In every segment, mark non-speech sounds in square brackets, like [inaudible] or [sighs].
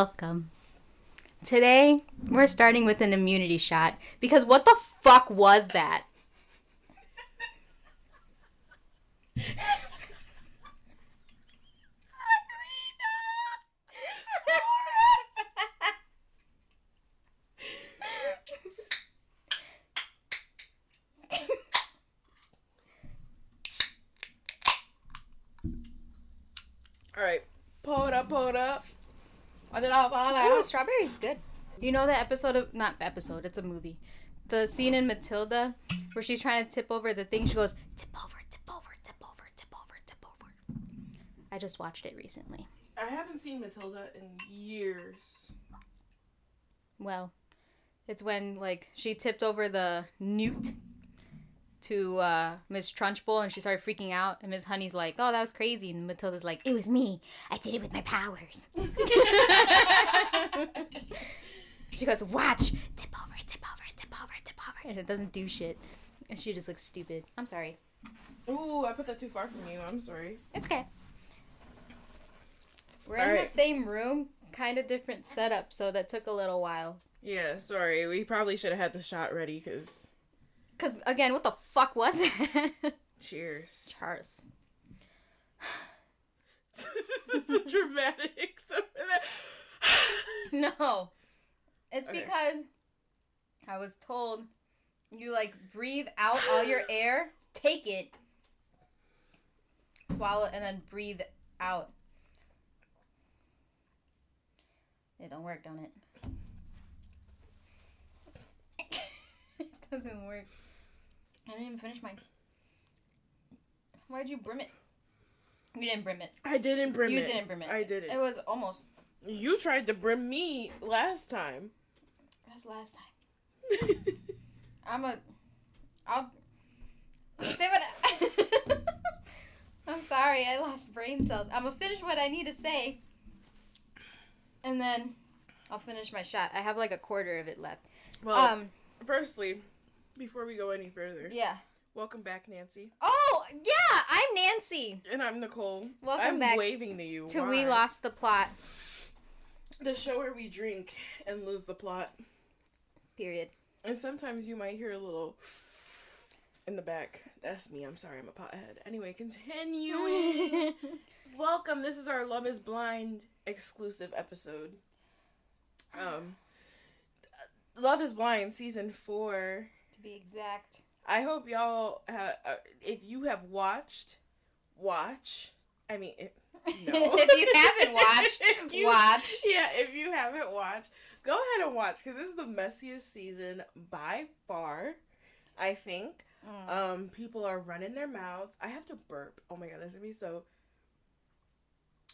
Welcome. Today, we're starting with an immunity shot because what the fuck was that? All right, pull it up, pull it up. Watch it all fall Oh, strawberry's good. You know the episode of not episode, it's a movie. The scene in Matilda where she's trying to tip over the thing, she goes, tip over, tip over, tip over, tip over, tip over. I just watched it recently. I haven't seen Matilda in years. Well, it's when like she tipped over the newt to uh, Miss Trunchbull and she started freaking out and Miss Honey's like, "Oh, that was crazy," and Matilda's like, "It was me. I did it with my powers." [laughs] she goes, "Watch, tip over, tip over, tip over, tip over," and it doesn't do shit, and she just looks stupid. I'm sorry. Ooh, I put that too far from you. I'm sorry. It's okay. We're All in right. the same room, kind of different setup, so that took a little while. Yeah, sorry. We probably should have had the shot ready because. Cause again, what the fuck was it? [laughs] Cheers. Charles. the [laughs] dramatics of that. [laughs] No. It's Okay. because I was told you like breathe out all your [gasps] air, take it, swallow it, and then breathe out. It don't work, don't it? it doesn't work. I didn't even finish mine. Why'd you brim it? You didn't brim it. I didn't brim you it. You didn't brim it. I didn't. It was almost. You tried to brim me last time. That's last time. [laughs] I'm a. I'll. I'll say what. I, [laughs] I'm sorry, I lost brain cells. I'm gonna finish what I need to say, and then I'll finish my shot. I have like a quarter of it left. well, um. firstly, before we go any further, Yeah. welcome back, Nancy. Oh yeah, I'm Nancy. And I'm Nicole. Welcome I'm back waving to you. To we lost the plot. The show where we drink and lose the plot. Period. And sometimes you might hear a little in the back. That's me. I'm sorry. I'm a pothead. Anyway, continuing. [laughs] Welcome. This is our Love is Blind exclusive episode. Um Love is Blind season 4. To be exact. I hope y'all uh, if you have watched watch. I mean, it, no. [laughs] If you haven't watched, [laughs] you- watch. Yeah, if you haven't watched, go ahead and watch because this is the messiest season by far. I think. Mm. Um, people are running their mouths. I have to burp. Oh my god, this is gonna be so.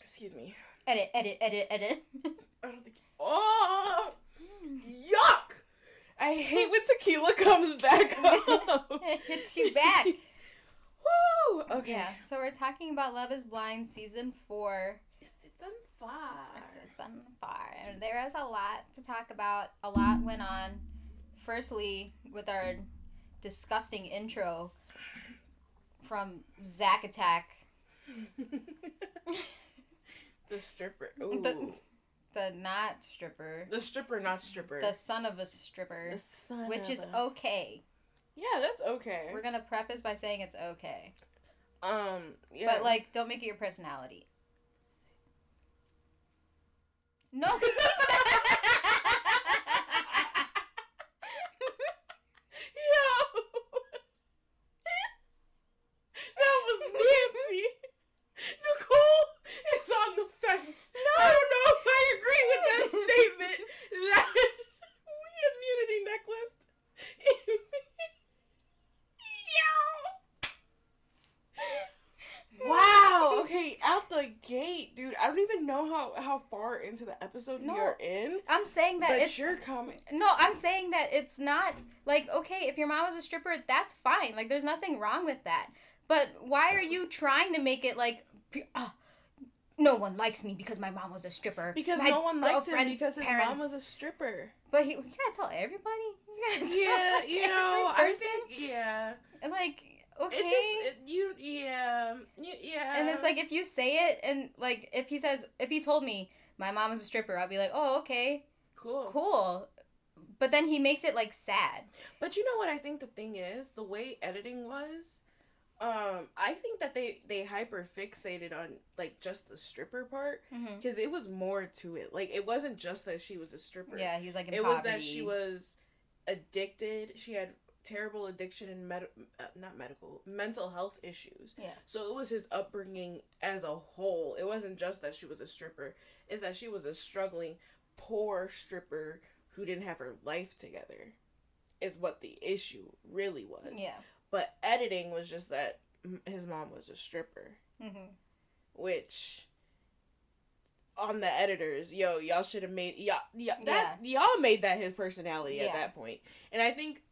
Excuse me. Edit, edit, edit, edit. [laughs] I don't think. Oh, yuck! I hate when tequila comes back up. [laughs] it hits you back. [laughs] Woo! Okay. Yeah, so we're talking about Love is Blind season four. Is it on fire? Season far. And there is a lot to talk about. A lot went on. Firstly, with our disgusting intro from Zack Attack, [laughs] the stripper. Ooh. the, the not stripper, The stripper, not stripper. the son of a stripper, The son which is a- okay. Yeah, that's okay. We're gonna preface by saying it's okay, Um, yeah. but like, don't make it your personality. No, 'cause Yo! that was Nancy. Nicole is on the fence. I don't know if I agree with that statement. That we immunity necklace. Yo! Wow. Okay, out the gate, dude. I don't even know how how far into the episode No, we are in. I'm saying that But it's you're coming. No, I'm saying that it's not like okay, if your mom was a stripper, that's fine. Like there's nothing wrong with that. But why are you trying to make it like ah, no one likes me because my mom was a stripper? Because My no one liked him because his parents- mom was a stripper. But he, you gotta tell everybody. [laughs] You gotta tell Yeah, you know, I think yeah. And, like okay. It's just it, you yeah y- yeah. and it's like if you say it and like if he says if he told me my mom is a stripper, I'll be like, oh, okay, Cool. cool. But then he makes it like sad. But you know what I think the thing is? The way editing was, um, I think that they they hyper fixated on like just the stripper part Mm-hmm. because it was more to it. Like it wasn't just that she was a stripper. Yeah, he's like in it poverty. was that she was addicted. She had terrible addiction and med- uh, not medical mental health issues. Yeah. So it was his upbringing as a whole. It wasn't just that she was a stripper. It's that she was a struggling poor stripper who didn't have her life together. Is what the issue really was. Yeah. But editing was just that his mom was a stripper, Mm-hmm. which on the editors, yo, y'all should have made y'all, y'all that y'all made that his personality at that point. And I think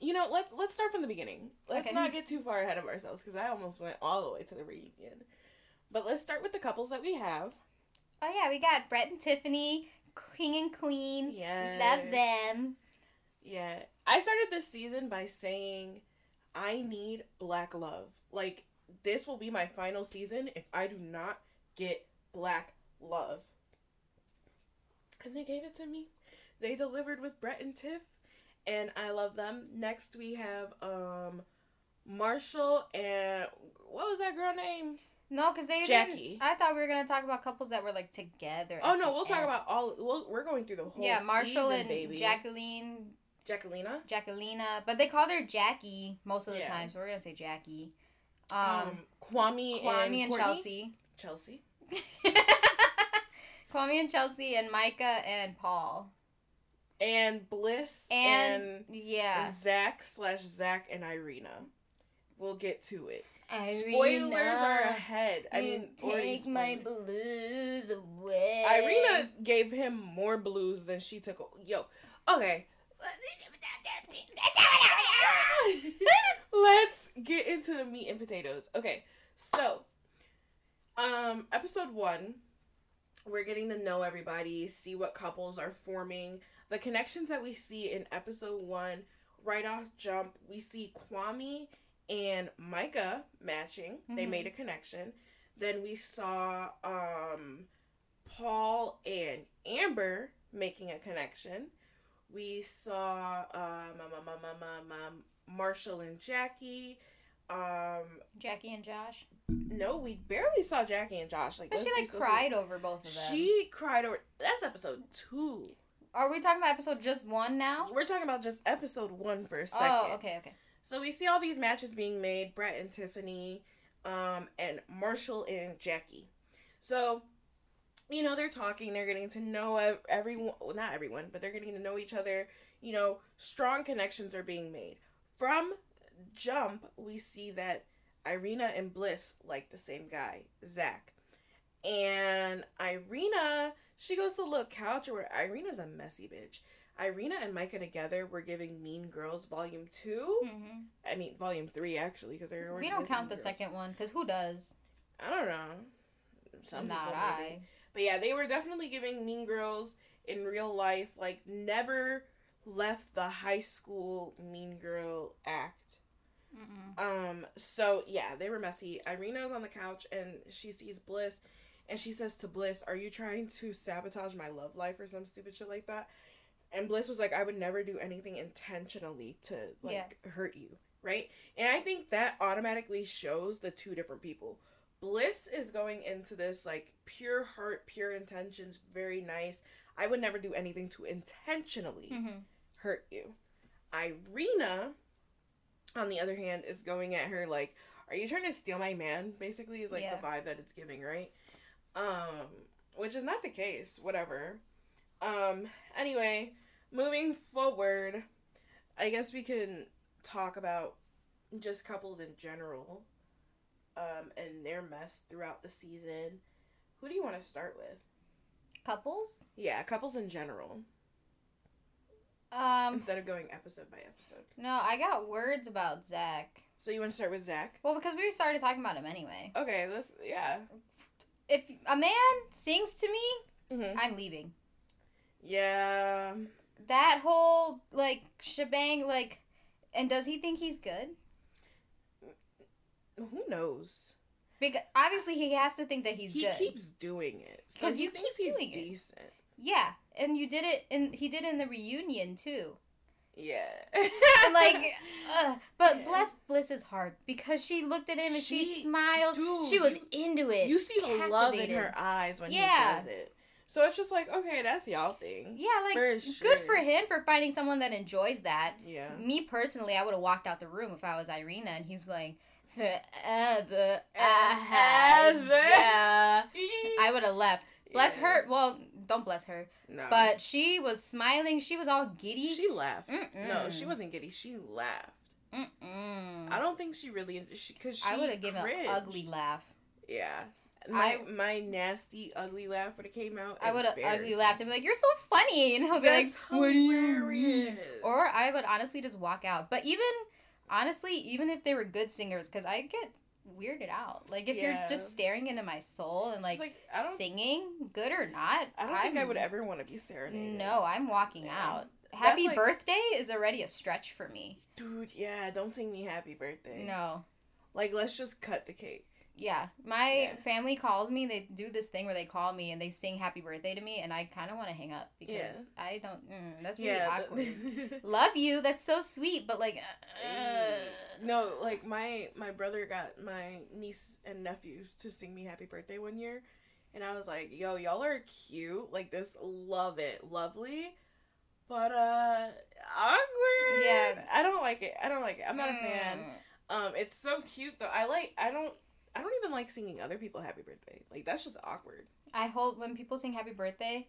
you know, let's let's start from the beginning. Let's Okay. not get too far ahead of ourselves because I almost went all the way to the reunion. But let's start with the couples that we have. Oh yeah, we got Brett and Tiffany, king and queen. Yeah. Love them. Yeah. I started this season by saying I need black love. Like this will be my final season if I do not get black love. And they gave it to me. They delivered with Brett and Tiff and I love them. Next we have um Marshall and what was that girl name? No, because they Jackie. didn't. I thought we were gonna talk about couples that were like together. Oh no, we'll talk about all we'll, we're going through the whole yeah, Marshall season, and baby. Jacqueline, Jacquelina. Jacquelina, but they called her Jackie most of the Yeah. time, so we're gonna say Jackie. Um, Um, Kwame, Kwame and, and, Chelsea. Chelsea. [laughs] Kwame and Chelsea and Micah and Paul. And Bliss And, and, yeah. and Zack slash Zack and Irina. We'll get to it. Irina, Spoilers are ahead. I mean, take my blues away. Irina gave him more blues than she took. Yo, okay. [laughs] Let's get into the meat and potatoes. Okay, so, um, episode one, we're getting to know everybody, see what couples are forming, the connections that we see in episode one. Right off jump, we see Kwame and Micah matching. They Mhm. made a connection. Then we saw um Paul and Amber making a connection. We saw um, um, um, um, um, um, Marshall and Jackie. Um, Jackie and Josh. no, we barely saw Jackie and Josh. Like, But she like so cried over both of them. She cried over. That's episode two. Are we talking about episode just one now? We're talking about just episode one for a second. Oh, okay, okay. So we see all these matches being made: Brett and Tiffany, um, and Marshall and Jackie. So, you know, they're talking. They're getting to know everyone. Well, not everyone, but they're getting to know each other. You know, strong connections are being made. From jump, we see that Irina and Bliss like the same guy, Zack, and Irina. She goes to the little couch where Irina's a messy bitch. Irina and Micah together were giving Mean Girls Volume 2. hmm I mean, volume three actually, because they're already We don't count Mean the Girls. second one because who does? I don't know. Some Not people I. maybe. But yeah, they were definitely giving Mean Girls in real life, like never left the high school Mean Girl act. Mm-mm. Um. So yeah, they were messy. Irina's on the couch and she sees Bliss, and she says to Bliss, "Are you trying to sabotage my love life or some stupid shit like that?" And Bliss was like, "I would never do anything intentionally to like hurt you, right?" And I think that automatically shows the two different people. Bliss is going into this like pure heart, pure intentions, very nice. I would never do anything to intentionally Mm-hmm. hurt you. Irina, on the other hand, is going at her like, "Are you trying to steal my man?" Basically, is like Yeah. the vibe that it's giving, right? Um, which is not the case. Whatever. Um. Anyway, moving forward, I guess we can talk about just couples in general, um, and their mess throughout the season. Who do you want to start with? Couples? Yeah, couples in general, Um, instead of going episode by episode. no, I got words about Zack. So you want to start with Zack? Well, because we started talking about him anyway. Okay, let's yeah. If a man sings to me, hmm I'm leaving. Yeah. That whole like shebang, like, and does he think he's good? Who knows? Because obviously he has to think that he's he good. He keeps doing it. So he you keep doing it. decent. yeah, and you did it, and he did it in the reunion too. Yeah. And like, [laughs] uh, but Yeah. bless Bliss's heart because she looked at him and she, She- smiled. Dude, she was you- into it. You see the love in her eyes when Yeah. he does it. So it's just like, okay, that's y'all thing. Yeah, like For good for him for finding someone that enjoys that. Yeah. Me personally, I would have walked out the room if I was Irina and he's going forever. Ever. I would have [laughs] left. Bless Yeah. her. Well, don't bless her. No. But she was smiling. She was all giddy. she laughed. Mm-mm. No, she wasn't giddy. She laughed. Mm-mm. I don't think she really because she. I would have given an ugly laugh. Yeah. My I- my nasty ugly laugh when it came out. I would have ugly laughed and be like, "You're so funny," and he'll be That's like, "What do you hilarious. mean?" Or I would honestly just walk out. But even honestly, even if they were good singers, because I get weirded out. Like if you're just staring into my soul and like, like singing, good or not, I don't think I would ever want to be serenaded. No, I'm walking Yeah. out. Happy like- birthday is already a stretch for me. Dude, yeah, don't sing me happy birthday. No. Like, let's just cut the cake. Yeah, my Yeah. family calls me. They do this thing where they call me and they sing happy birthday to me, and I kind of want to hang up because Yeah. I don't. Mm, that's really yeah. awkward. [laughs] Love you. That's so sweet, but like, uh, no, like my my brother got my niece and nephews to sing me happy birthday one year, and I was like, "Yo, y'all are cute. Like this, love it, lovely." But uh, awkward. Yeah. I don't like it. I don't like it. I'm not a fan. mm, Um, it's so cute though. I like. I don't. I don't even like singing other people happy birthday. Like that's just awkward. I hold when people sing happy birthday.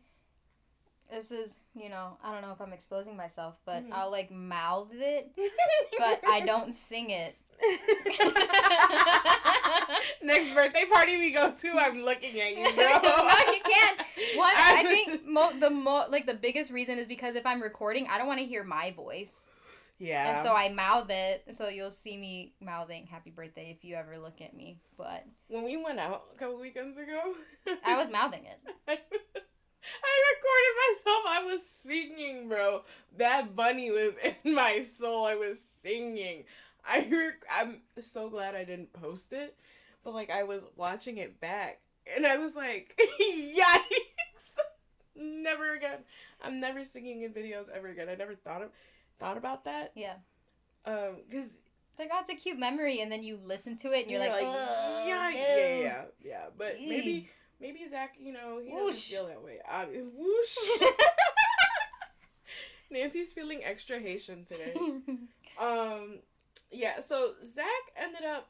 This is, you know, I don't know if I'm exposing myself, but Mhm. I'll like mouth it, [laughs] but I don't sing it. [laughs] Next birthday party we go to, I'm looking at you, [laughs] no, bro. you can't. One, I think mo- the mo- like the biggest reason is because if I'm recording, I don't want to hear my voice, Yeah. and so I mouth it. So you'll see me mouthing "Happy Birthday" if you ever look at me. But when we went out a couple weekends ago, I was mouthing it. [laughs] I recorded myself. I was singing, bro. That bunny was [laughs] in my soul. I was singing. I rec- I'm so glad I didn't post it, but like I was watching it back, and I was like, [laughs] yikes! never again. I'm never singing in videos ever again. I never thought of thought about that. Yeah. Um, cause It's like, oh, it's a cute memory, and then you listen to it, and you're, like, "Ugh, yeah, no." yeah, yeah, yeah. But maybe, maybe Zack, you know, he doesn't feel that way. I, [laughs] whoosh. [laughs] Nancy's feeling extra Haitian today. [laughs] Um, yeah. So Zack ended up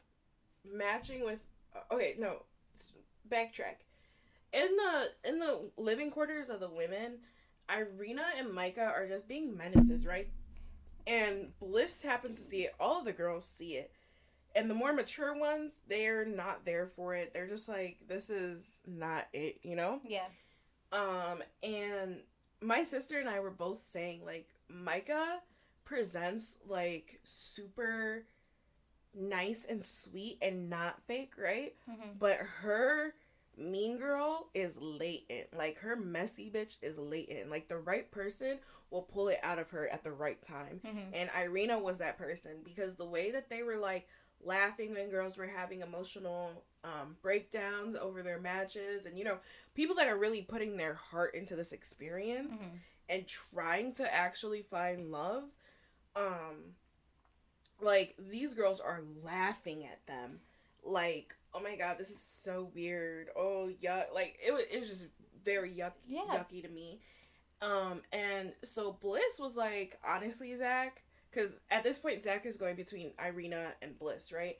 matching with. Okay, no, backtrack. In the in the living quarters of the women, Irina and Micah are just being menaces, right? And Bliss happens to see it. All of the girls see it. And the more mature ones, they're not there for it. They're just like, this is not it, you know? yeah. Um, and my sister and I were both saying like Micah presents like super nice and sweet and not fake, right? hmm But her mean girl is latent. Like her messy bitch is latent. Like the right person will pull it out of her at the right time. hmm And Irina was that person because the way that they were like laughing when girls were having emotional um, breakdowns over their matches, and you know, people that are really putting their heart into this experience hmm and trying to actually find love, um, like these girls are laughing at them, like, oh my god, this is so weird. Oh yuck, like it was, it was just very yuck, Yeah. yucky to me. Um, and so Bliss was like, honestly, Zack, because at this point Zack is going between Irina and Bliss, right?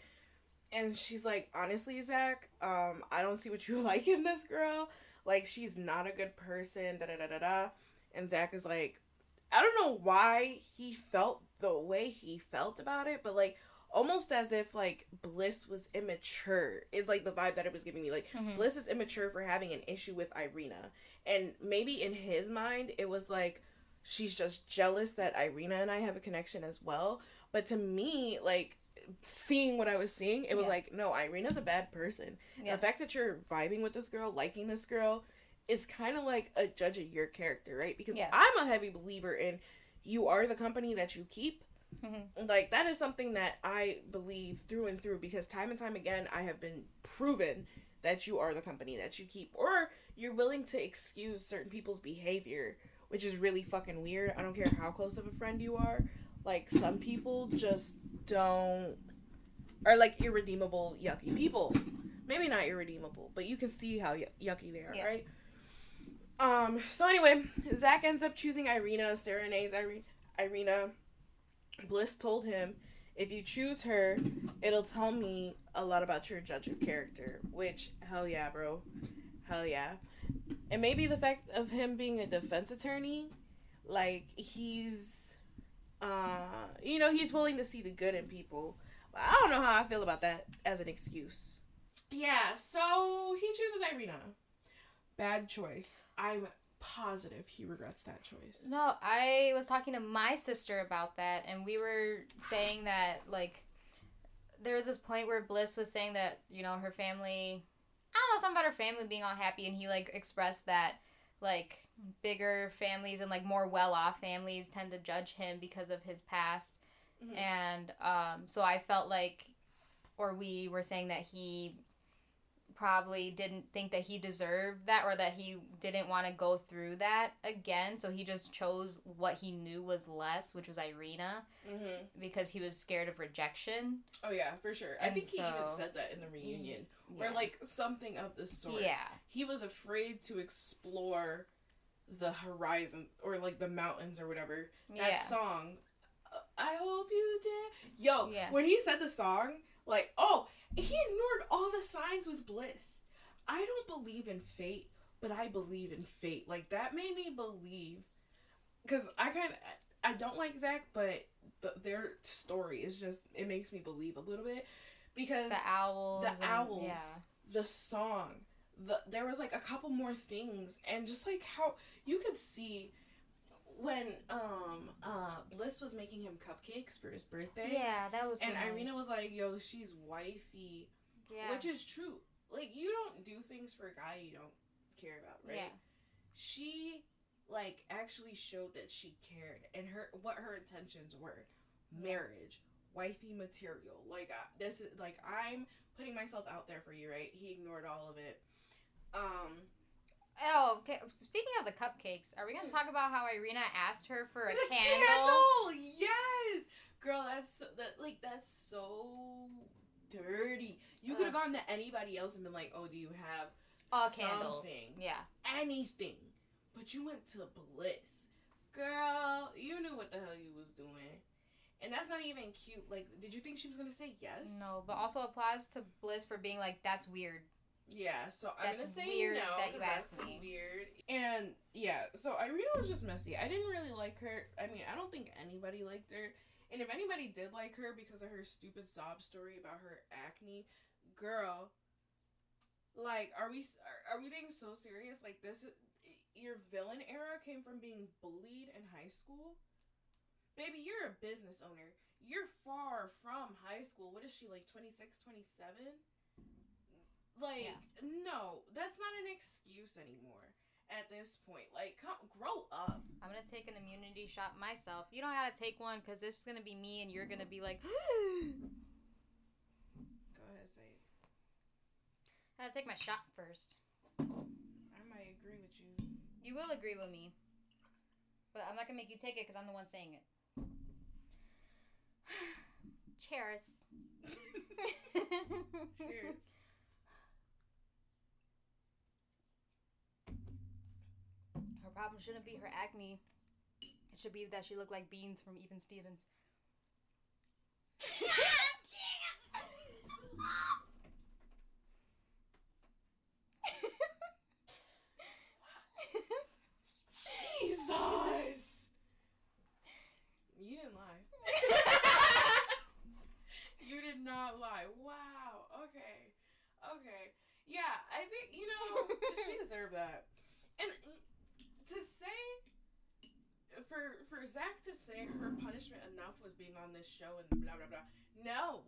And she's like, honestly, Zack, um, I don't see what you [laughs] like in this girl. Like, she's not a good person. Da da da da da. And Zack is like, I don't know why he felt the way he felt about it, but like almost as if like Bliss was immature is like the vibe that it was giving me. Like hmm Bliss is immature for having an issue with Irina. And maybe in his mind, it was like she's just jealous that Irina and I have a connection as well. But to me, like seeing what I was seeing, it was Yeah. like, no, Irina's a bad person. Yeah. The fact that you're vibing with this girl, liking this girl, is kind of like a judge of your character, right? Because Yeah. I'm a heavy believer in you are the company that you keep. Mhm. Like that is something that I believe through and through because time and time again I have been proven that you are the company that you keep or you're willing to excuse certain people's behavior, which is really fucking weird. I don't care how close of a friend you are. Like some people just don't are like irredeemable yucky people. Maybe not irredeemable, but you can see how yucky they are, Yeah. right? Um. So anyway, Zack ends up choosing Irina. Serenades Irene. Irina. Bliss told him, "If you choose her, it'll tell me a lot about your judge of character." Which hell yeah, bro, hell yeah. And maybe the fact of him being a defense attorney, like he's, uh, you know, he's willing to see the good in people. I don't know how I feel about that as an excuse. Yeah, so he chooses Irina. Bad choice. I'm positive he regrets that choice. No, I was talking to my sister about that, and we were saying that like there was this point where Bliss was saying that you know her family, I don't know, something about her family being all happy, and he like expressed that like bigger families and like more well-off families tend to judge him because of his past, Mhm. and um, so I felt like, or we were saying that he probably didn't think that he deserved that or that he didn't want to go through that again so he just chose what he knew was less which was irina Mm-hmm. because he was scared of rejection Oh yeah, for sure. I And think he even said that in the reunion, yeah. or like something of the sort. yeah He was afraid to explore the horizons or like the mountains or whatever. That yeah song. I hope you did. Yo, Yeah. when he said the song, like, oh, he ignored all the signs with bliss. I don't believe in fate, but I believe in fate. Like that made me believe, because I kind of I don't like Zack, but the, their story is just it makes me believe a little bit because the owls the and- owls, yeah the song, the there was like a couple more things, and just like how you could see when um uh Bliss was making him cupcakes for his birthday. yeah that was so And Irina nice. was like, "Yo, she's wifey," yeah which is true. Like you don't do things for a guy you don't care about, right? yeah She like actually showed that she cared and her what her intentions were. Marriage, wifey material. Like I, this is like I'm putting myself out there for you, right? He ignored all of it. Um oh okay speaking of the cupcakes are we gonna hmm. talk about how irina asked her for a the candle, Yes, girl. That's so, that like that's so dirty. You could have gone to anybody else and been like, "Oh, do you have A candle. yeah anything?" But you went to Bliss, girl. You knew what the hell you was doing, and that's not even cute. Like, did you think she was gonna say yes? no but also applause to bliss for being like that's weird Yeah, so I'm That's gonna say weird no that you asked that's me. weird. And yeah, so Irina was just messy. I didn't really like her. I mean, I don't think anybody liked her. And if anybody did like her because of her stupid sob story about her acne, girl, like, are we are, are we being so serious? Like this, your villain era came from being bullied in high school. Baby, you're a business owner. You're far from high school. What is she like 26, 27? Like, no, that's not an excuse anymore at this point. Like, come, grow up. I'm gonna take an immunity shot myself. You don't gotta take one because this is gonna be me, and you're gonna be like, [gasps] Go ahead, say it. I gotta take my shot first. I might agree with you. You will agree with me, but I'm not gonna make you take it because I'm the one saying it. [sighs] Cheers. [laughs] Cheers. Problem shouldn't be her acne. It should be that she looked like beans from Even Stevens. Jesus! You didn't lie. you did not lie. Wow. Okay. Okay. Yeah, I think, you know, she deserved that. And say, for for Zack to say her punishment enough was being on this show and blah, blah, blah. No.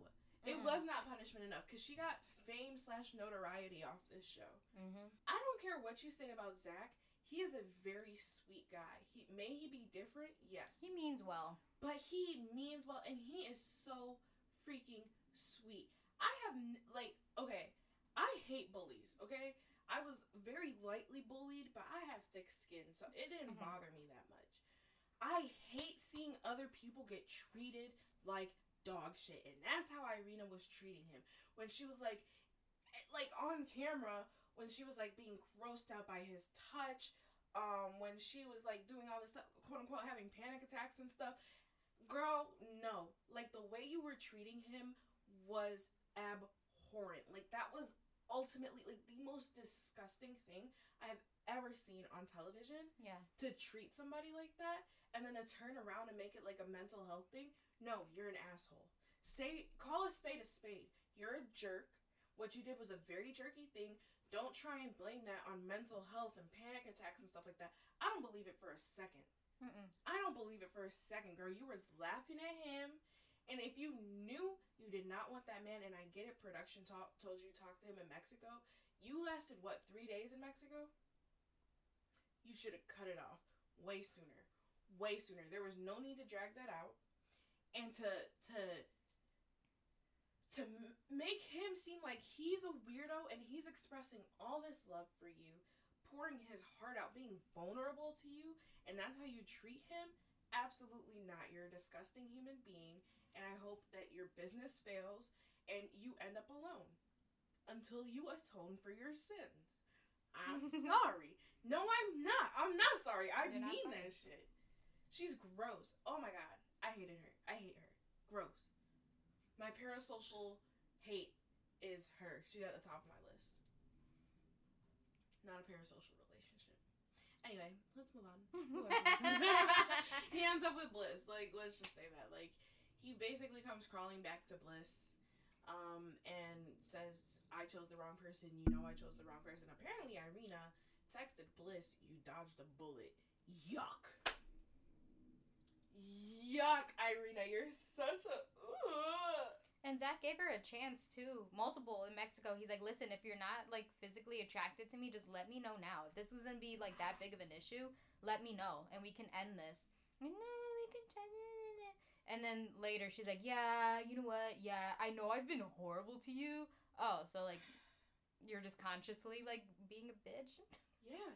It Mm-mm. was not punishment enough because she got fame slash notoriety off this show. mm-hmm. I don't care what you say about Zack. He is a very sweet guy. He may he be different? Yes. He means well. but he means well and he is so freaking sweet. I have like okay, I hate bullies, okay? I was very lightly bullied, but I have thick skin, so it didn't Mhm. bother me that much. I hate seeing other people get treated like dog shit, and that's how Irina was treating him when she was like, eh, like on camera when she was like being grossed out by his touch, um, when she was like doing all this stuff, quote unquote, having panic attacks and stuff. Girl, no, like the way you were treating him was abhorrent. Like that was ultimately like the most disgusting thing I have ever seen on television Yeah. to treat somebody like that and then to turn around and make it like a mental health thing. No, you're an asshole. Say call a spade a spade. You're a jerk. What you did was a very jerky thing. Don't try and blame that on mental health and panic attacks and stuff like that. I don't believe it for a second. Mm-mm. I don't believe it for a second, girl. You was laughing at him. And if you knew you did not want that man, and I get it, production talk, told you talk to him in Mexico, you lasted, what, three days in Mexico? You should have cut it off way sooner. Way sooner. There was no need to drag that out. And to, to, to make him seem like he's a weirdo and he's expressing all this love for you, pouring his heart out, being vulnerable to you, and that's how you treat him? Absolutely not. You're a disgusting human being, and I hope that your business fails and you end up alone until you atone for your sins. I'm [laughs] sorry. No, I'm not. I'm not sorry. I You're mean that shit. She's gross. Oh my god. I hated her. I hate her. Gross. My parasocial hate is her. She's at the top of my list. Not a parasocial relationship. Anyway, let's move on. [laughs] [laughs] He ends up with Bliss. Like, let's just say that. Like, he basically comes crawling back to Bliss, um, and says, "I chose the wrong person. You know, I chose the wrong person." Apparently, Irina texted Bliss, "You dodged a bullet." Yuck. Yuck, Irina. You're such a. Ugh. And Zack gave her a chance too, multiple in Mexico. He's like, listen, if you're not like physically attracted to me, just let me know now. If this is gonna be like that big of an issue, let me know, and we can end this. "No, we can try And then later, she's like, yeah, you know what? Yeah, I know I've been horrible to you. Oh, so like, you're just consciously like being a bitch. Yeah.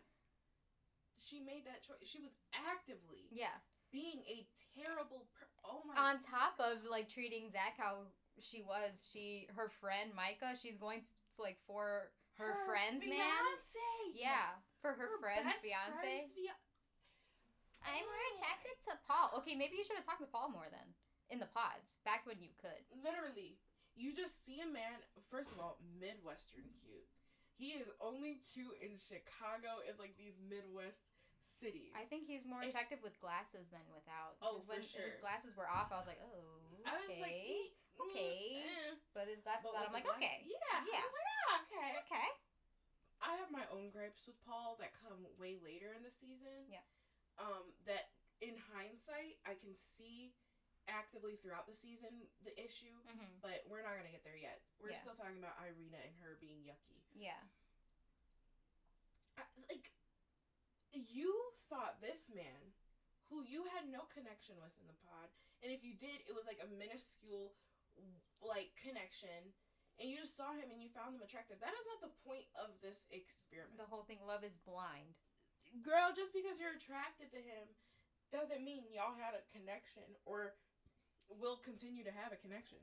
She made that choice. She was actively yeah. being a terrible. Per- oh my. On top of like treating Zack how she was, she her friend Micah, she's going to like for her, friend's man. fiance. Yeah, for her, friend's best fiance. friend's fia- I'm more attracted to Paul. Okay, maybe you should have talked to Paul more then in the pods back when you could. Literally, you just see a man. First of all, midwestern cute. He is only cute in Chicago and like these Midwest cities. I think he's more If- attractive with glasses than without. Oh, 'Cause for when sure. his glasses were off, I was like, oh, okay. I was like, eh, mm, okay. eh. but his glasses But on, I'm like, okay, Yeah. Yeah. I was like, ah, okay. okay. I have my own gripes with Paul that come way later in the season. Yeah. Um, that in hindsight I can see actively throughout the season the issue, hmm but we're not gonna get there yet. We're Yeah. still talking about Irina and her being yucky. Yeah. I, like, you thought this man, who you had no connection with in the pod, and if you did, it was like a minuscule, like connection. And you just saw him and you found him attractive. That is not the point of this experiment. The whole thing, love is blind. Girl, just because you're attracted to him doesn't mean y'all had a connection or will continue to have a connection.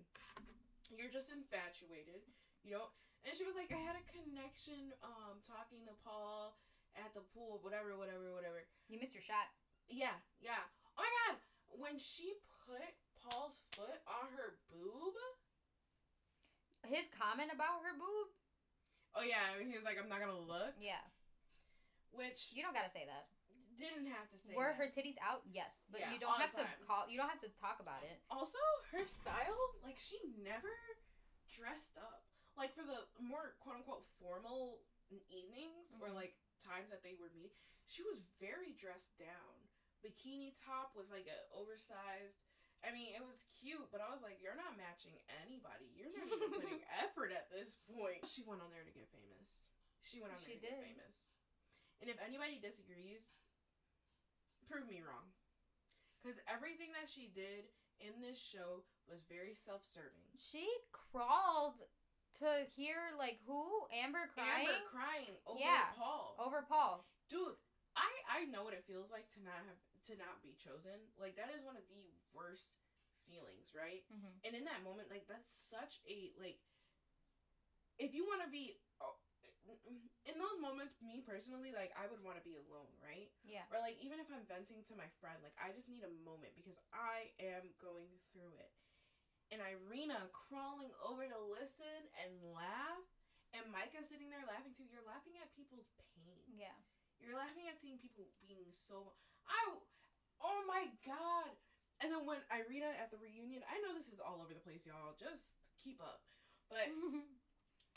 You're just infatuated, you know. And she was like, I had a connection, um, talking to Paul at the pool, whatever, whatever, whatever. You missed your shot. Yeah, yeah. Oh my god, when she put Paul's foot on her boob. His comment about her boob. Oh yeah, he was like, I'm not gonna look, Yeah. Which You don't gotta say that. didn't have to say. Were that. her titties out? Yes, but Yeah, you don't have to call. You don't have to talk about it. Also, her style, like she never dressed up. Like for the more quote unquote formal evenings or Mhm. like times that they were meeting, she was very dressed down. Bikini top with like a oversized I mean, it was cute, but I was like, you're not matching anybody. You're not even putting [laughs] effort at this point. She went on there to get famous. She went on there She to get did. famous. And if anybody disagrees, prove me wrong. Because everything that she did in this show was very self serving. She crawled to hear like who Amber crying Amber crying over Yeah. Paul. over Paul. Dude, I I know what it feels like to not have to not be chosen. Like that is one of the worst feelings, right? Mm-hmm. And in that moment, like that's such a like. If you want to be, oh, in those moments, me personally, like I would want to be alone, right? Yeah. Or like even if I'm venting to my friend, like I just need a moment because I am going through it. And Irina crawling over to listen and laugh, and Micah sitting there laughing too. You're laughing at people's pain. Yeah. You're laughing at seeing people being so. I. Oh my god. And then when Irina at the reunion, I know this is all over the place, y'all. Just keep up. But [laughs]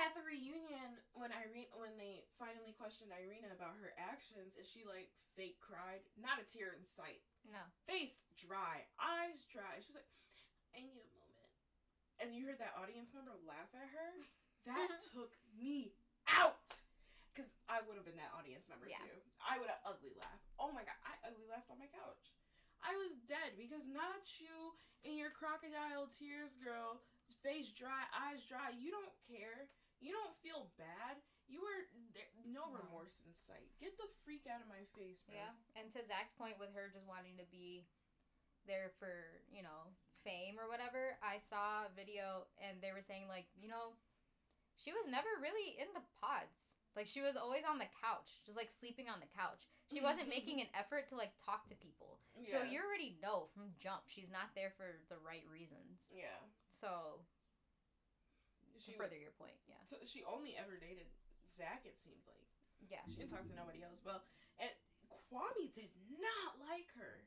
at the reunion, when Irene, when they finally questioned Irina about her actions, is she like fake cried? Not a tear in sight. no. Face dry, eyes dry. She was like, "I need a moment." And you heard that audience member laugh at her. [laughs] That took me out. Cause I would have been that audience member Yeah. too. I would have ugly laughed. Oh my god, I ugly laughed on my couch. I was dead because not you in your crocodile tears, girl. Face dry, eyes dry. You don't care. You don't feel bad. You were there, no No. remorse in sight. Get the freak out of my face, bro. Yeah. And to Zack's point with her just wanting to be there for, you know, fame or whatever, I saw a video and they were saying like, you know, she was never really in the pods. Like she was always on the couch, just like sleeping on the couch. She [laughs] wasn't making an effort to like talk to people. So you already know from jump she's not there for the right reasons. Yeah. So She to further was- your point, yeah. So she only ever dated Zack. It seemed like Yeah. she didn't talk to mm-hmm. nobody else. Well, and Kwame did not like her.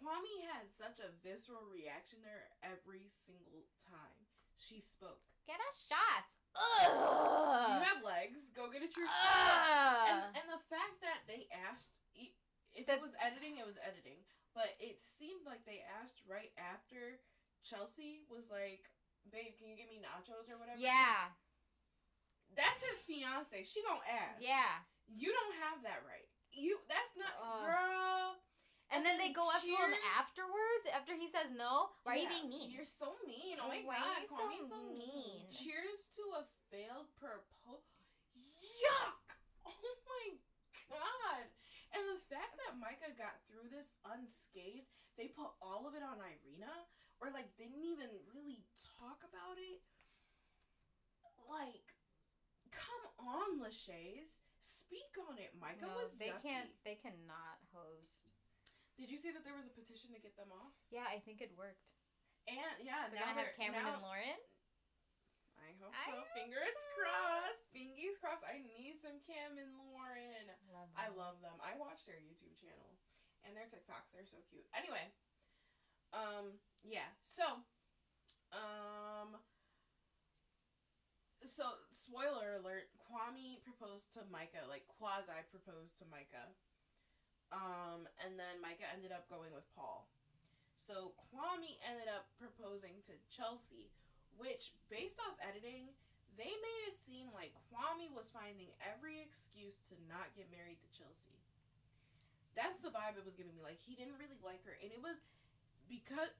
Kwame had such a visceral reaction there every single time she spoke. Get a shot. you have legs. Go get it yourself. Ugh. and and the fact that they asked, e- if The- it was editing, it was editing. But it seemed like they asked right after Chelsea was like, "Babe, can you give me nachos or whatever?" yeah. That's his fiance. She gonna ask. Yeah. You don't have that right. You that's not Ugh. girl. And, then, they go up to him afterwards after he says no. Why are you being mean? You're so mean. Oh my Why god. are you call me so so mean. mean? Cheers to a failed proposal. Yuck! Oh my god. And the fact that Micah got through this unscathed, they put all of it on Irina, or like didn't even really talk about it. Like, come on, Lachey's. Speak on it. Micah no, was they yucky. can't. They cannot host. Did you see that there was a petition to get them off? Yeah, I think it worked. And yeah, They're gonna have Cameron now- and Lauren. I hope I so. Fingers so. crossed. Fingers crossed. I need some Cam and Lauren. Love I love them. I watch their YouTube channel and their TikToks. They're so cute. Anyway, um, yeah. So, um, so spoiler alert: Kwame proposed to Micah, like quasi proposed to Micah. Um, and then Micah ended up going with Paul. So Kwame ended up proposing to Chelsea, which, based off editing, they made it seem like Kwame was finding every excuse to not get married to Chelsea. That's the vibe it was giving me. Like he didn't really like her, and it was because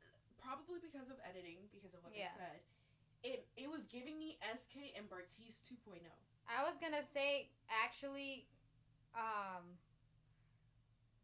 probably because of editing, because of what Yeah. they said. It it was giving me SK and Bartiz 2.0. I was gonna say actually, um,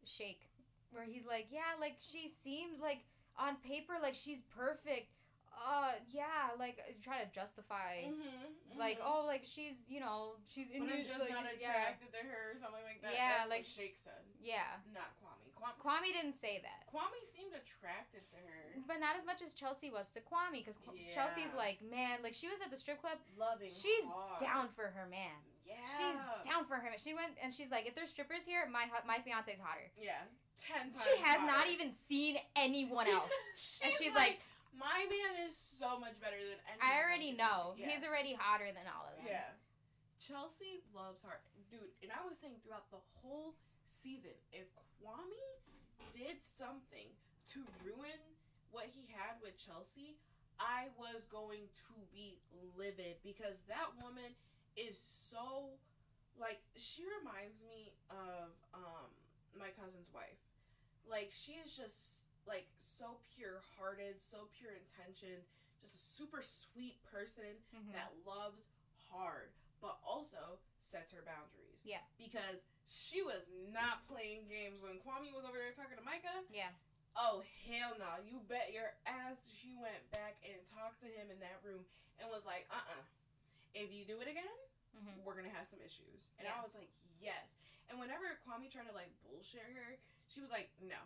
Shake, where he's like, yeah, like she seemed like on paper like she's perfect. Uh, yeah, like try to justify. Mm-hmm, Like oh, like she's you know she's in but I'm just like, not yeah, attracted to her or something like that. Yeah, That's like- Shake said, yeah. not Kwame. Kwame, Kwame didn't say that. Kwame seemed attracted to her, But not as much as Chelsea was to Kwame, because Yeah. Chelsea's like, man, like she was at the strip club. loving. She's hard. down for her man. Yeah, She's down for her. man. She went and she's like, if there's strippers here, my hu- my fiance's hotter. Yeah, ten times. She has not even seen anyone else. [laughs] she's, and she's like, like, my man is so much better than anyone. I already know. Yeah. He's already hotter than all of them. Yeah. Chelsea loves her. Dude, and I was saying throughout the whole season, if Kwame did something to ruin what he had with Chelsea, I was going to be livid because that woman is so like she reminds me of um my cousin's wife. Like she is just like so pure hearted, so pure intentioned, just a super sweet person Mhm. that loves hard, but also sets her boundaries. Yeah. Because she was not playing games when Kwame was over there talking to Micah. Yeah. Oh hell no! You bet your ass she went back and talked to him in that room and was like, uh uh If you do it again, Mhm. we're gonna have some issues. And Yeah. I was like, yes. And whenever Kwame tried to like bullshit her, she was like, no.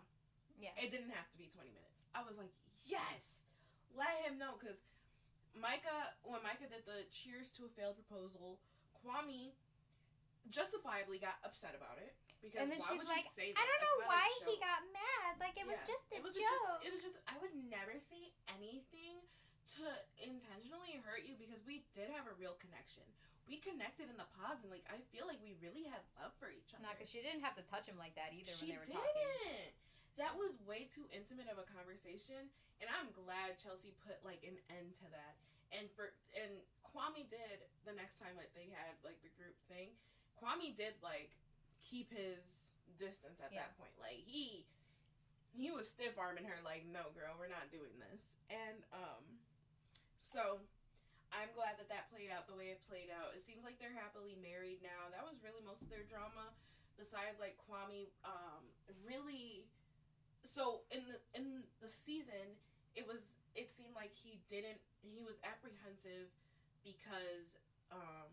Yeah. It didn't have to be 20 minutes. I was like, yes. Let him know because Micah, when Micah did the cheers to a failed proposal, Kwame justifiably got upset about it because And then why she's would like, you say I don't know why he got mad. Like it was just a it was joke. Just, it was just I would never say anything to intentionally hurt you because we did have a real connection. We connected in the pods and like I feel like we really had love for each other. Not because she didn't have to touch him like that either she when they were didn't. talking. That was way too intimate of a conversation, and I'm glad Chelsea put like an end to that. And for and Kwame did the next time that they had like the group thing. Kwame did like keep his distance at Yeah. that point. Like he he was stiff arming her like, "No, girl, we're not doing this." And um so I'm glad that that played out the way it played out. It seems like they're happily married now. That was really most of their drama besides like Kwame um really so in the in the season it was it seemed like he didn't he was apprehensive because um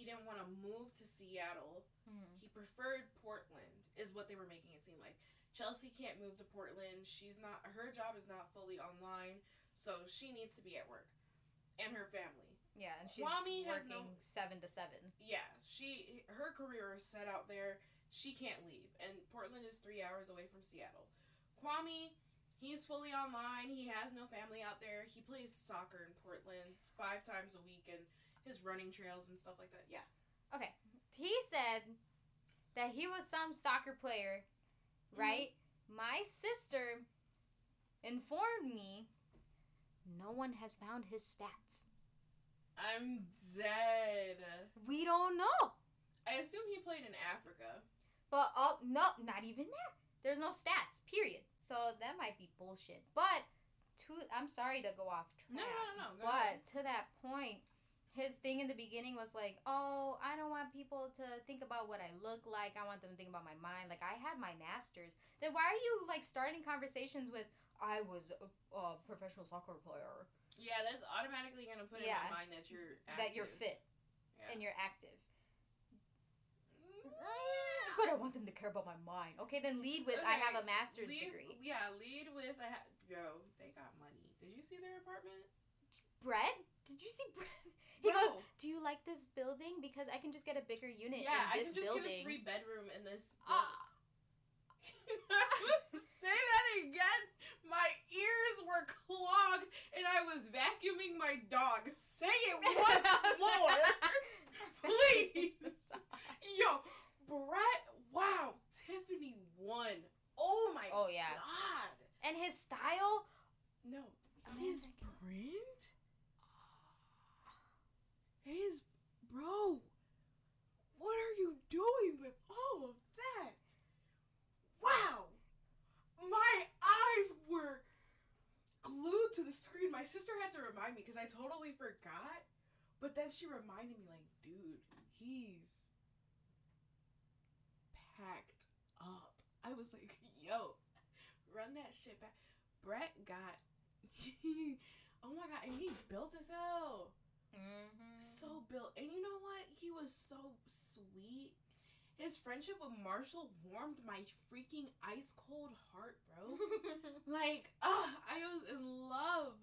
he didn't want to move to Seattle. Mhm. He preferred Portland is what they were making it seem like. Chelsea can't move to Portland. She's not her job is not fully online, so she needs to be at work and her family. Yeah, and she's Kwame has working no- seven to seven. Yeah, she her career is set out there. She can't leave, and Portland is three hours away from Seattle. Kwame, he's fully online. He has no family out there. He plays soccer in Portland five times a week, and his running trails and stuff like that. Yeah, Okay, he said that he was some soccer player, Mm-hmm. right? My sister informed me no one has found his stats. I'm dead. We don't know. I assume he played in Africa. But all no, not even there. There's no stats. Period. So that might be bullshit. But to I'm sorry to go off track. No, no, no, no. But ahead. to that point, his thing in the beginning was like, "Oh, I don't want people to think about what I look like. I want them to think about my mind. Like I had my masters. Then why are you like starting conversations with I was a, a professional soccer player Yeah, that's automatically gonna put Yeah. in my mind that you're that you're fit Yeah. and you're active." Mm, But I want them to care about my mind. Okay, then lead with I have a master's lead, degree. Yeah, lead with a ha- yo. They got money. Did you see their apartment? Brett, did you see Brett? He Bro. goes, "Do you like this building? Because I can just get a bigger unit Yeah, I in can this just building." get a three bedroom in this. Ah. [laughs] Say that again. My ears were clogged, and I was vacuuming my dog. Say it [laughs] once more, [laughs] please. Yo, Brett. Wow, Tiffany won. Oh my Oh, yeah. god. and his style. No, his print. His bro. What are you doing with all of that? Wow. My eyes were glued to the screen. My sister had to remind me because I totally forgot. But then she reminded me, like, dude, he's packed up. I was like, [laughs] yo, run that shit back. Brett got, [laughs] oh my god, and he built as hell. Mm-hmm. So built. And you know what? He was so sweet. His friendship with Marshall warmed my freaking ice cold heart, bro. [laughs] Like, ah, I was in love.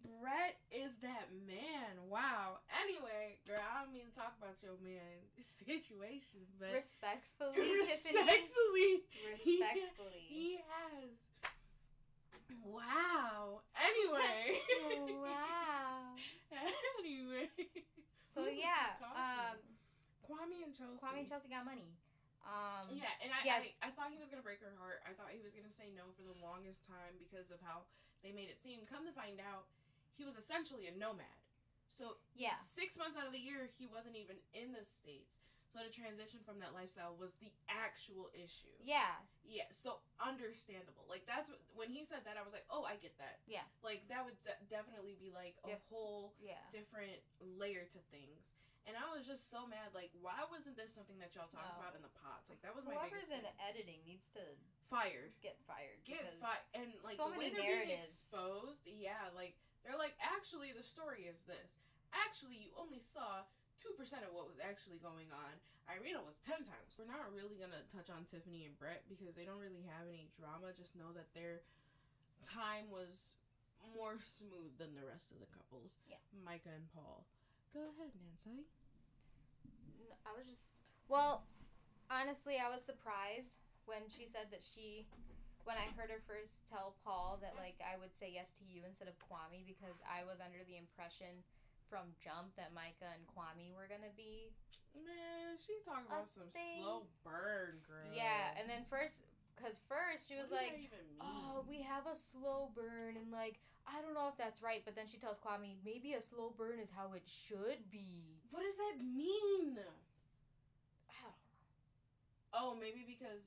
Brett is that man. Wow. Anyway, girl, I don't mean to talk about your man [laughs] situation, but Respectfully, Tiffany. respectfully, [laughs] he- Respectfully. he has. Wow. Anyway. wow. [laughs] anyway. So yeah, um. Kwame and Chelsea. Kwame and Chelsea got money. Um, Yeah, and I, Yeah. I I thought he was gonna break her heart. I thought he was gonna say no for the longest time because of how they made it seem. Come to find out, he was essentially a nomad. So yeah, six months out of the year he wasn't even in the states. So the transition from that lifestyle was the actual issue. Yeah. Yeah, so understandable. Like that's what, when he said that I was like, "Oh, I get that." Yeah. Like that would de- definitely be like a whole Yeah. different layer to things. And I was just so mad like why wasn't this something that y'all talked No. about in the pods? Like that was my Whoever's biggest in thing. editing needs to fired. get fired. Get fired and like so the way they're being exposed, yeah, like they're like actually the story is this. Actually, you only saw 2% of what was actually going on. Irina was 10 times. We're not really going to touch on Tiffany and Brett because they don't really have any drama. Just know that their time was more smooth than the rest of the couples. Yeah. Micah and Paul. Go ahead, Nancy. I was just well, honestly, I was surprised when she said that she when I heard her first tell Paul that like I would say yes to you instead of Kwame because I was under the impression from jump that Micah and Kwame were gonna be Man, she's talking about some thing. slow burn, girl. yeah, and then first because first she was like oh, we have a slow burn, and like, I don't know if that's right, but then she tells Kwame, maybe a slow burn is how it should be. What does that mean? I don't know. Oh, maybe because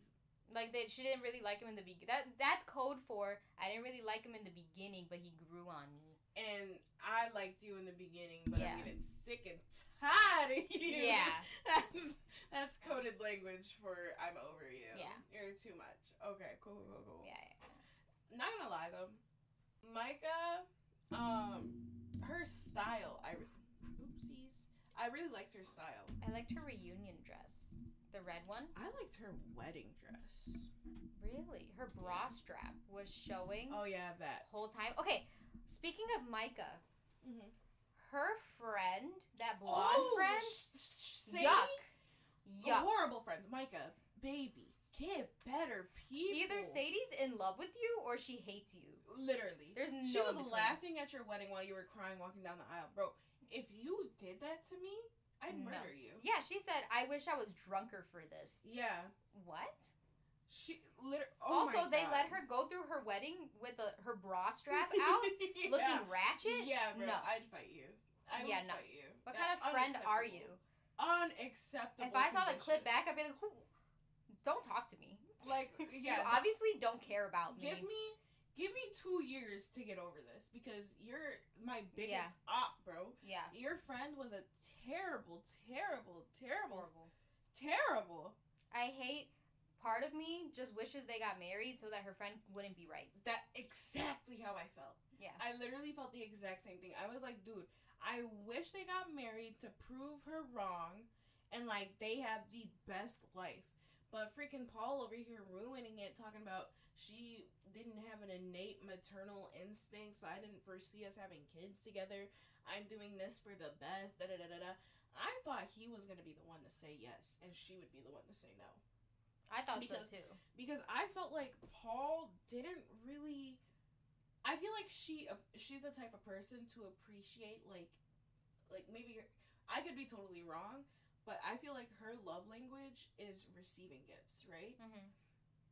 Like, they, she didn't really like him in the beginning. That That's code for, I didn't really like him in the beginning, but he grew on me. And I liked you in the beginning, but Yeah. I'm getting sick and tired of you. Yeah. [laughs] that's that's coded language for I'm over you. Yeah. you're too much. Okay, cool, cool, cool. Yeah, yeah. Not gonna lie though, Micah, um, her style, I re- oopsies, I really liked her style. I liked her reunion dress. The red one? I liked her wedding dress. Really? Her bra strap was showing Oh yeah, that. whole time. Okay, speaking of Micah, Mm-hmm. her friend, that blonde friend, Sadie? yuck. The Yuck. horrible friends. Micah, baby, get better people. Either Sadie's in love with you or she hates you. Literally. There's no she was laughing at your wedding while you were crying walking down the aisle. Bro, if you did that to me, I'd No. murder you. Yeah, she said, I wish I was drunker for this. Yeah. What? She literally. Oh also, they let her go through her wedding with the, her bra strap [laughs] out, yeah. looking ratchet? Yeah, bro. No. I'd fight you. I Yeah, would no. fight you. What kind of friend are you? Unacceptable. If I saw the clip back, I'd be like, Who? don't talk to me. like, [laughs] you yeah, obviously don't care about me. give me give me two years to get over this because you're my biggest Yeah. op, bro. yeah. Your friend was a terrible, terrible, terrible, Horrible. terrible. I hate. Part of me just wishes they got married so that her friend wouldn't be right. That exactly how I felt. Yeah. I literally felt the exact same thing. I was like, dude, I wish they got married to prove her wrong and like they have the best life. But freaking Paul over here ruining it, talking about she didn't have an innate maternal instinct, so I didn't foresee us having kids together. I'm doing this for the best. Da da da da da. I thought he was gonna be the one to say yes, and she would be the one to say no. I thought Because- so too. because I felt like Paul didn't really. I feel like she uh, she's the type of person to appreciate like, like maybe her, I could be totally wrong, but I feel like her love language is receiving gifts, right? hmm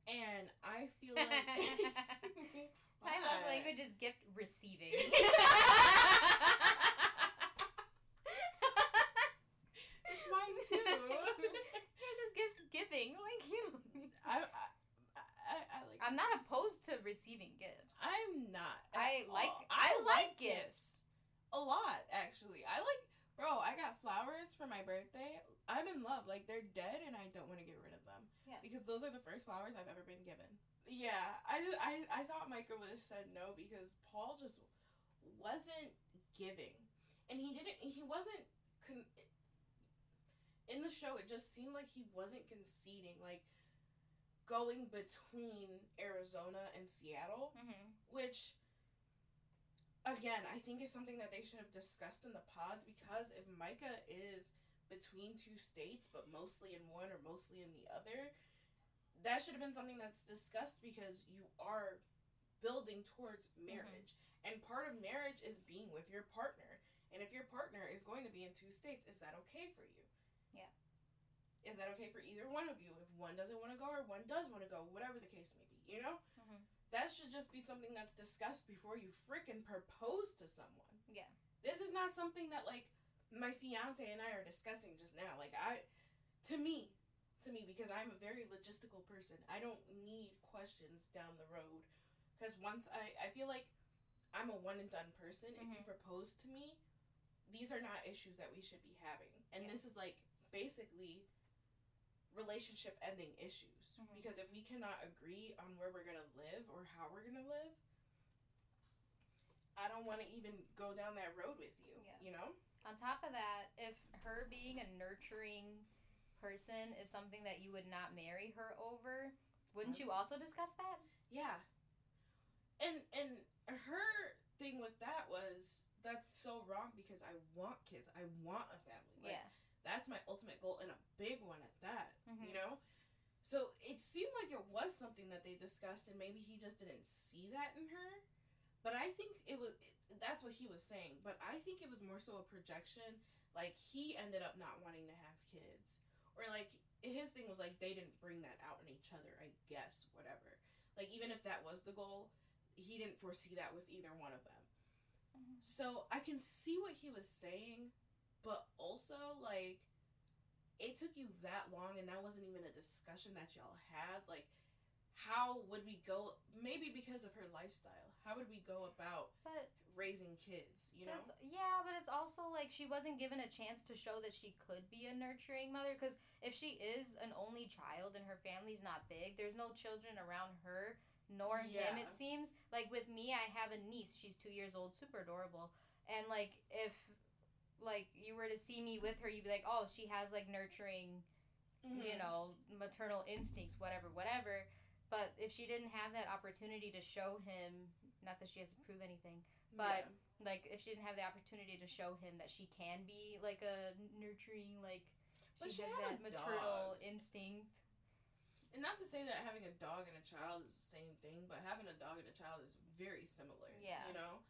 And I feel like [laughs] My love [laughs] language is gift receiving. [laughs] It's mine too. Yours is gift giving, like you. I, I, I, I like. I'm not opposed to receiving gifts. I'm not. I like- all. I like gifts. A lot, actually. I like, bro. I got flowers for my birthday. I'm in love. Like they're dead, and I don't want to get rid of them. Yeah. Because those are the first flowers I've ever been given. Yeah, I, I, I thought Micah would have said no because Paul just wasn't giving, and he didn't. He wasn't. Con- in the show, it just seemed like he wasn't conceding. Like going between Arizona and Seattle hmm which again i think is something that they should have discussed in the pods because if micah is between two states but mostly in one or mostly in the other that should have been something that's discussed because you are building towards marriage. And part of marriage is being with your partner. And if your partner is going to be in two states is that okay for you? Yeah. Is that okay for either one of you if one doesn't want to go or one does want to go whatever the case may be you know Mhm. that should just be something that's discussed before you freaking propose to someone. Yeah. This is not something that like my fiance and I are discussing just now. Like I to me, to me, because I'm a very logistical person. I don't need questions down the road. Because once I, I feel like I'm a one and done person. If you Mhm. propose to me, these are not issues that we should be having. And Yeah. this is like basically relationship ending issues. Mhm. Because if we cannot agree on where we're going to live or how we're going to live, I don't want to even go down that road with you. Yeah. You know? On top of that, if her being a nurturing person is something that you would not marry her over, wouldn't you also discuss that? Yeah. And and her thing with that was that's so wrong because I want kids. I want a family. Like, yeah. That's my ultimate goal and a big one at that Mhm. you know so it seemed like it was something that they discussed and maybe he just didn't see that in her but i think it was that's what he was saying but i think it was more so a projection like he ended up not wanting to have kids or like his thing was like they didn't bring that out in each other i guess whatever like even if that was the goal he didn't foresee that with either one of them Mhm. so i can see what he was saying but also like it took you that long and that wasn't even a discussion that y'all had like how would we go maybe because of her lifestyle how would we go about But raising kids you know yeah, but it's also like she wasn't given a chance to show that she could be a nurturing mother. Because if she is an only child and her family's not big, there's no children around her nor him. It seems like with me, I have a niece. She's two years old, super adorable. And like if like you were to see me with her, you'd be like, oh, she has like nurturing, Mhm. you know, maternal instincts, whatever, whatever. But if she didn't have that opportunity to show him, not that she has to prove anything, but Yeah. like if she didn't have the opportunity to show him that she can be like a nurturing like she, she has that maternal dog. instinct and not to say that having a dog and a child is the same thing but having a dog and a child is very similar Yeah. you know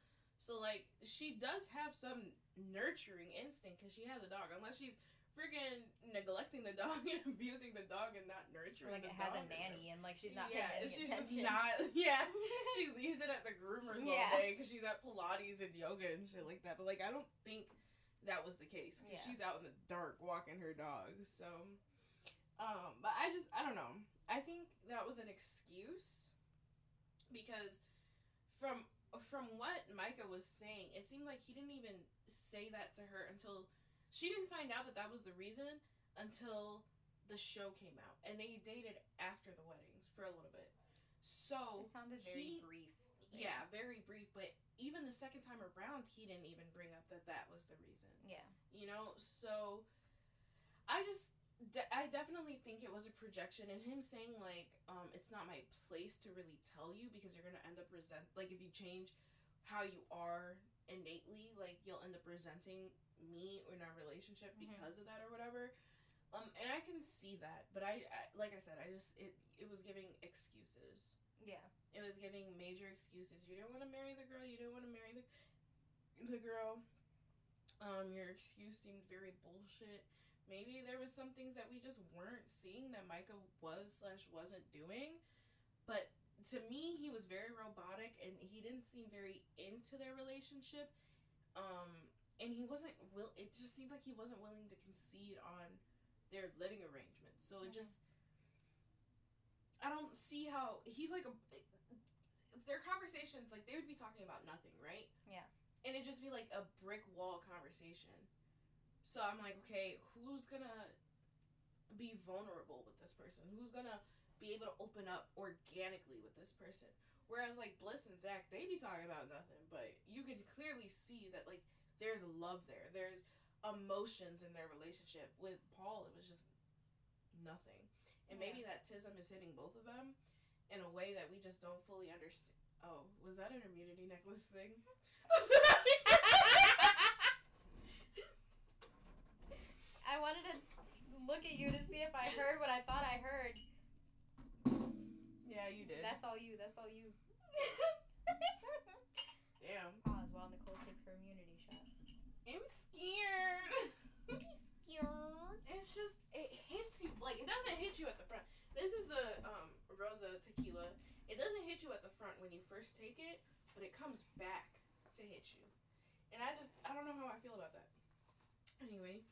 so like she does have some nurturing instinct because she has a dog unless she's freaking neglecting the dog [laughs] and abusing the dog and not nurturing like it has a nanny and like she's not yeah, she's attention just [laughs] not. Yeah, [laughs] she leaves it at the groomers Yeah. all day because she's at Pilates and yoga and shit like that. But like, I don't think that was the case because Yeah. she's out in the dark walking her dog. So, um, but I just I don't know. I think that was an excuse because from from what Micah was saying, it seemed like he didn't even say that to her until she didn't find out that that was the reason until the show came out and they dated after the weddings for a little bit. So it sounded very he- brief yeah, very brief, but even the second time around, he didn't even bring up that that was the reason. yeah You know, so I just de- I definitely think it was a projection, and him saying like, um, it's not my place to really tell you because you're gonna end up resent like if you change how you are innately, like you'll end up resenting me in our relationship Mhm. because of that or whatever. Um, and I can see that, but I, I like I said, I just it it was giving excuses. yeah It was giving major excuses. You didn't want to marry the girl. You didn't want to marry the the girl. Um, your excuse seemed very bullshit. Maybe there was some things that we just weren't seeing that Micah was slash wasn't doing, but to me he was very robotic and he didn't seem very into their relationship. Um, and he wasn't will. It just seemed like he wasn't willing to concede on their living arrangements. So it Mhm. just I don't see how he's like a their conversations like they would be talking about nothing, right? Yeah. And it'd just be like a brick wall conversation. So I'm like, okay, who's gonna be vulnerable with this person? Who's gonna be able to open up organically with this person? Whereas like Bliss and Zack, they be talking about nothing, but you can clearly see that like there's love there. There's emotions in their relationship. With Paul, it was just nothing. And maybe that tism is hitting both of them in a way that we just don't fully understand. Oh, was that an immunity necklace thing? [laughs] i wanted to look at you to see if i heard what i thought i heard yeah, you did. that's all you that's all you Damn. pause while nicole takes her immunity shot I'm scared. It's just it hits you like it doesn't hit you at the front. This is the um Rosa tequila. It doesn't hit you at the front when you first take it, but it comes back to hit you. And I just I don't know how I feel about that. Anyway,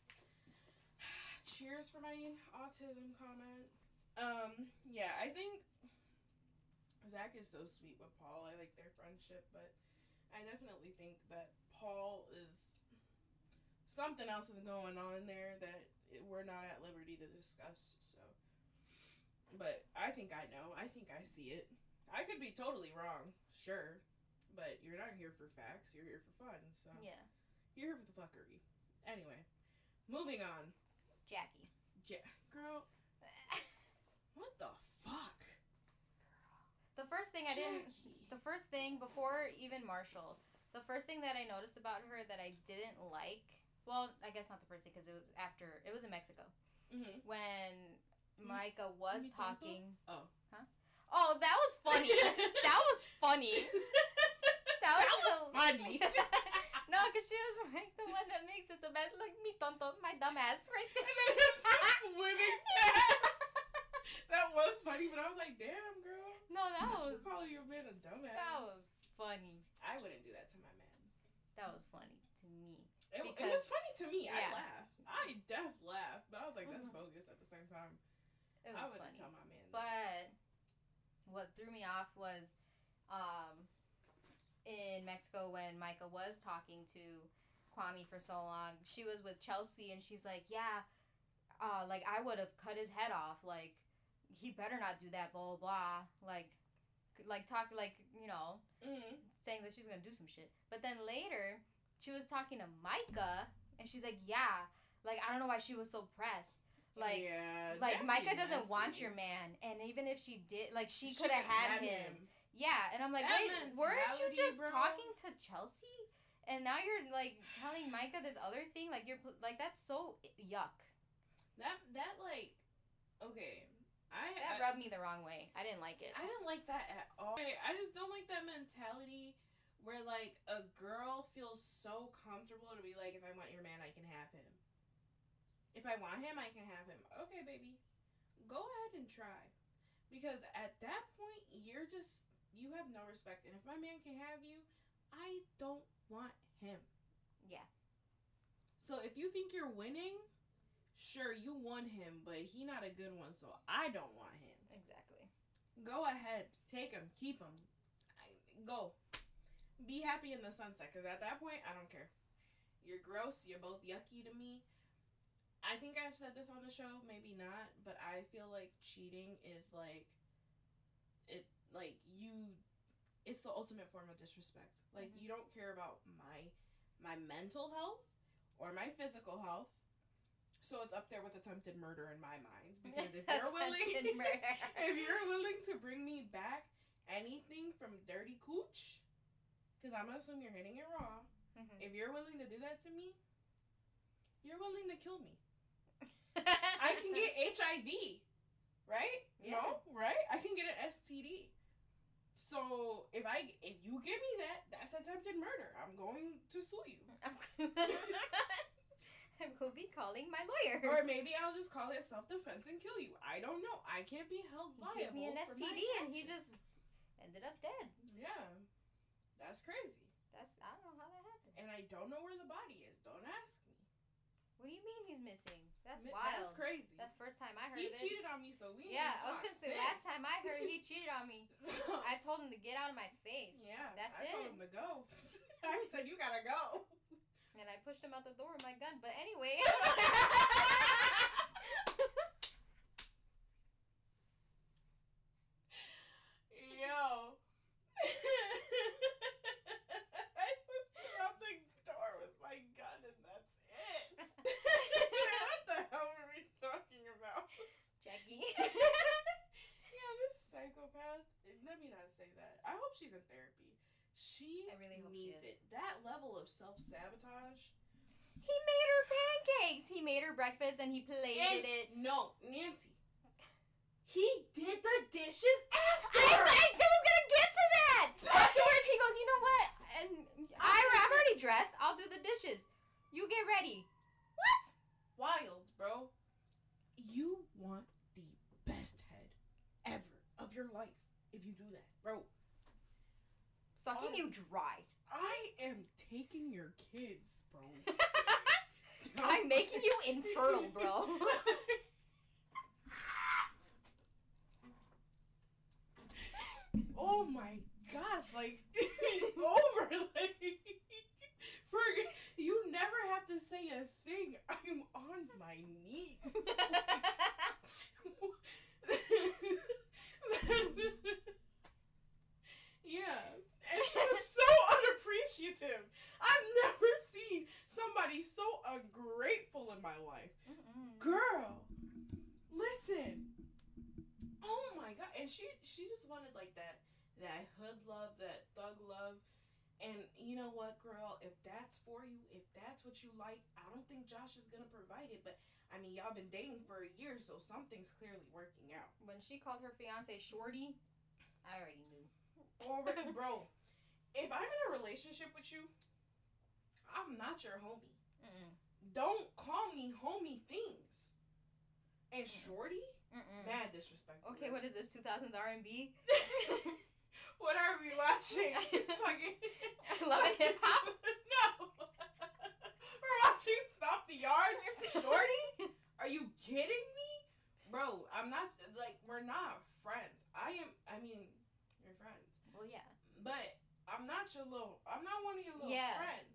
cheers for my autism comment. Um, yeah, I think Zack is so sweet with Paul. I like their friendship, but I definitely think that Paul is something else is going on there that we're not at liberty to discuss. So, but I think I know. I think I see it. I could be totally wrong, sure, but you're not here for facts. You're here for fun. So Yeah. you're here for the fuckery. Anyway, moving on. Jackie. Ja- girl, [laughs] what the fuck? the first thing I didn't. The first thing before even Marshall, the first thing that I noticed about her that I didn't like. Well, I guess not the first thing because it was after. It was in Mexico Mhm. when Micah was Mi tonto? talking. Oh. Huh? Oh, that was funny. [laughs] that was funny. [laughs] That was, That was funny. No, because she was like the one that makes it the best. Like me tonto, my dumb ass right there. [laughs] And then him just swimming past. [laughs] That was funny, but I was like, damn, girl. no, that Not you was calling your man a dumbass. that was funny. I wouldn't do that to my man. That was funny to me. It, it was funny to me. yeah. I laughed. I def laughed, but I was like, that's Mhm. bogus at the same time. It I wouldn't funny. tell my man. that. But what threw me off was um, in Mexico when Micah was talking to Kwame for so long. She was with Chelsea and she's like, Yeah, uh, like I would have cut his head off. Like, he better not do that, blah, blah, blah. Like, like talk like, you know, Mhm. saying that she's gonna do some shit. But then later, she was talking to Micah and she's like, Yeah, like I don't know why she was so pressed. Like yeah, like Micah doesn't messy. want your man, and even if she did, like she, She could have could had him. Yeah, and I'm like, That wait, weren't you just bro. talking to Chelsea, and now you're like telling Micah this other thing? Like you're like that's so yuck. That that like, okay, I That I, rubbed me the wrong way. I didn't like it. I didn't like that at all. I I just don't like that mentality where like a girl feels so comfortable to be like, if I want your man, I can have him. If I want him, I can have him. Okay, baby, go ahead and try, because at that point you're just you have no respect. And if my man can have you, I don't want him. Yeah. So if you think you're winning, sure you won him, but he not a good one, so I don't want him. Exactly. Go ahead, take him, keep him, I, go. Be happy in the sunset, because at that point, I don't care. You're gross. You're both yucky to me. I think I've said this on the show, maybe not, but I feel like cheating is like it. Like you, it's the ultimate form of disrespect. Like Mhm. you don't care about my my mental health or my physical health. So it's up there with attempted murder in my mind [laughs] because if you're willing, [laughs] if you're willing to bring me back anything from dirty cooch, because I'm gonna assume you're hitting it raw. Mhm. If you're willing to do that to me, you're willing to kill me. [laughs] I can get HIV, right? Yeah. No, right? I can get an STD. So if I if you give me that, that's attempted murder. I'm going to sue you. [laughs] I will be calling my lawyer. Or maybe I'll just call it self defense and kill you. I don't know. I can't be held he liable. gave me an STD and he just ended up dead. Yeah. That's crazy. That's I don't know how that happened. And I don't know where the body is. Don't ask me. What do you mean he's missing? That's wild. That's crazy. That's the first time I heard he of it. cheated on me, so we yeah, I was gonna say last time I heard he cheated on me. [laughs] I told him to get out of my face. yeah, that's I it. I told him to go. [laughs] I said you gotta go. And I pushed him out the door with my gun. But anyway. [laughs] Yo. I pushed him out the door with my gun, and that's it. what the hell were we talking about? Jackie. yeah, this psychopath. Let me not say that. I hope she's in therapy. She I really hope she needs is. it. That level of self sabotage. he made her pancakes. He made her breakfast and he plated it. No, Nancy. He did the dishes after. I, I, I was gonna get to that. Afterwards, he goes, you know what? And I, I'm already dressed. I'll do the dishes. You get ready. What? Wild, bro. You want the best head ever of your life if you do that, bro. Sucking you dry. I am taking your kids, bro. [laughs] I'm making you infertile, bro. [laughs] oh my gosh, like [laughs] over like for you never have to say a thing. I'm on my knees. Yeah. And she was so [laughs] unappreciative. I've never seen somebody so ungrateful in my life. Mm-mm. Girl, listen. Oh my god. And she she just wanted like that that hood love, that thug love. And you know what, girl, if that's for you, if that's what you like, I don't think Josh is gonna provide it. But I mean y'all been dating for a year, so something's clearly working out. When she called her fiance shorty, I already knew. Already, [laughs] bro. If I'm in a relationship with you, I'm not your homie. Mm-mm. Don't call me homie things. And shorty, Mm-mm. mad disrespectful. Okay, what is this? 2000s R&B? [laughs] what are we watching? [laughs] Fucking Love and hip hop. no. We're watching Stomp the Yard. Shorty? Are you kidding me? Bro, I'm not like we're not friends. I am I mean. Well, yeah. But I'm not your little I'm not one of your little Yeah. friends.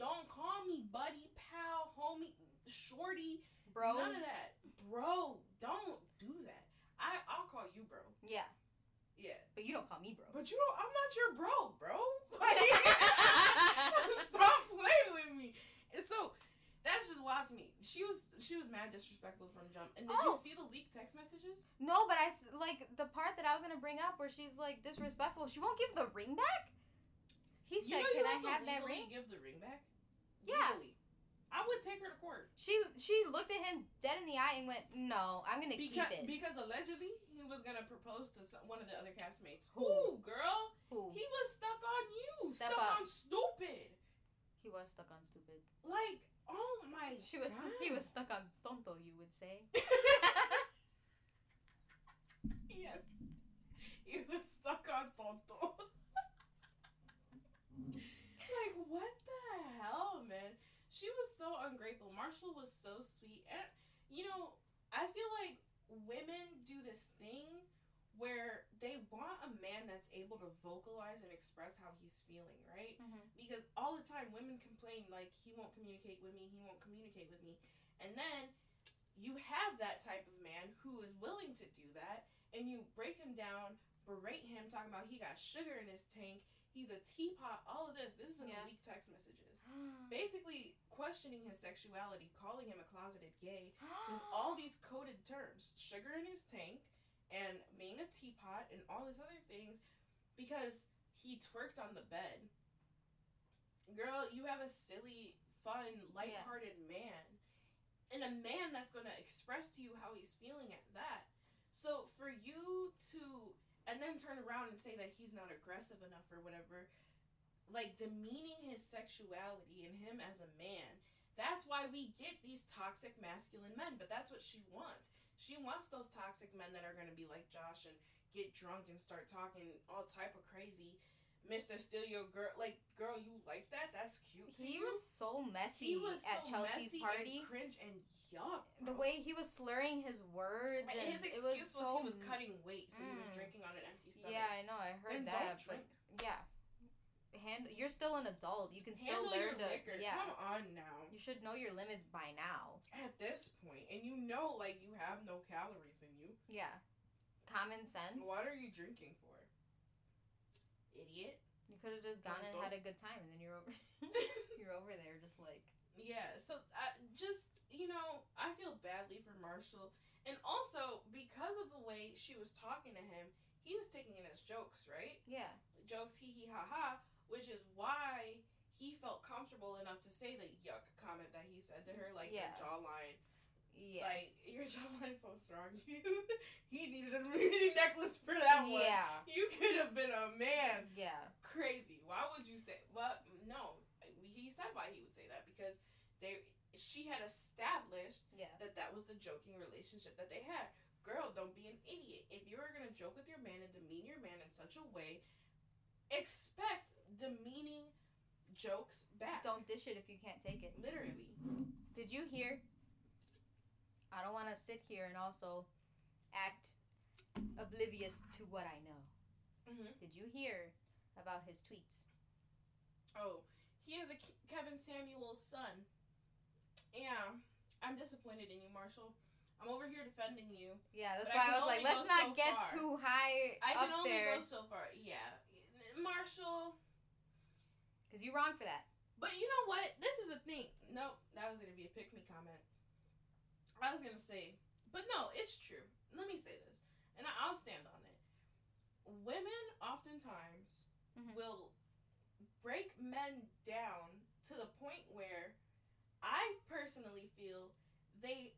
Don't call me buddy, pal, homie, shorty. Bro. None of that. Bro, don't do that. I I'll call you bro. Yeah, Yeah. but you don't call me bro. But you don't I'm not your bro, bro. Like, [laughs] [laughs] stop playing with me. And so that's just wild to me. She was she was mad disrespectful from jump. And did Oh. you see the leaked text messages? No, but I s- like the part that I was gonna bring up where she's like disrespectful. She won't give the ring back. He You said, know "Can I have that ring?" Give the ring back. Yeah. Legally. I would take her to court She she looked at him dead in the eye and went, "No, I'm gonna because keep it." because allegedly he was gonna propose to some, one of the other castmates. Who? Who, girl? Who? He was stuck on you. Step stuck up. on stupid. He was stuck on stupid. Like, oh my. She was God. he was stuck on tonto. You would say. [laughs] yes. He was stuck on tonto. [laughs] like, what the hell, man? She was so ungrateful. Marshall was so sweet. And, you know, I feel like women do this thing where they want a man that's able to vocalize and express how he's feeling, right? Mhm. Because all the time women complain like he won't communicate with me, he won't communicate with me. And then you have that type of man who is willing to do that and you break him down, berate him, talking about he got sugar in his tank, he's a teapot, all of this. This is in Yeah. the leaked text messages. [gasps] Basically questioning his sexuality, calling him a closeted gay, [gasps] with all these coded terms sugar in his tank and being a teapot and all these other things because he twerked on the bed. Girl you have a silly fun light-hearted man. And a man that's going to express to you how he's feeling at that. So for you to and then turn around and say that he's not aggressive enough or whatever like demeaning his sexuality and him as a man that's why we get these toxic masculine men, but that's what she wants. She wants those toxic men that are going to be like Josh and get drunk and start talking all type of crazy. Mr. Steal Your Girl, like, girl, you like that? That's cute. He was so messy he was at so Chelsea's party. and cringe and yuck. the way he was slurring his words And and his it excuse was was, so he was cutting weight, so he was Mm. drinking on an empty stomach. Yeah, I know. I heard and that. don't but drink. yeah, hand. You're still an adult. You can still Handle learn to. liquor. Yeah, Come on now. you should know your limits by now. At this point, and you know, like, you have no calories in you. Yeah, common sense. What are you drinking for? Idiot. You could have just gone and Don't- had a good time, and then you're over. [laughs] you're over there just like. yeah, so I just, you know, I feel badly for Marshall. And also, because of the way she was talking to him, he was taking it as jokes, right? Yeah. Jokes, hee hee ha ha, which is why he felt comfortable enough to say the yuck comment that he said to her, like, Yeah. your jawline. Yeah. Like, your jawline's so strong. [laughs] You, he needed an immunity [laughs] necklace for that one. yeah. You could have been a man. Yeah. crazy. Why would you say? Well, no. He said why he would say that because they she had established Yeah. that that was the joking relationship that they had. Girl, don't be an idiot. If you're gonna joke with your man and demean your man in such a way, expect demeaning jokes back. Don't dish it if you can't take it. literally. Did you hear? I don't want to sit here and also act oblivious to what I know. Mm-hmm. Did you hear about his tweets? Oh, he is a Kevin Samuel's son. Yeah, I'm disappointed in you, Marshall. I'm over here defending you. Yeah, that's But I why I, was like, let's not so get far. too high I can up only there go so far. Yeah, Marshall. because you're wrong for that. But you know what? This is the thing. No, that was gonna be a pick me comment. I was gonna say, but no, it's true. Let me say this, and I- I'll stand on it. Women oftentimes Mhm. will break men down to the point where I personally feel they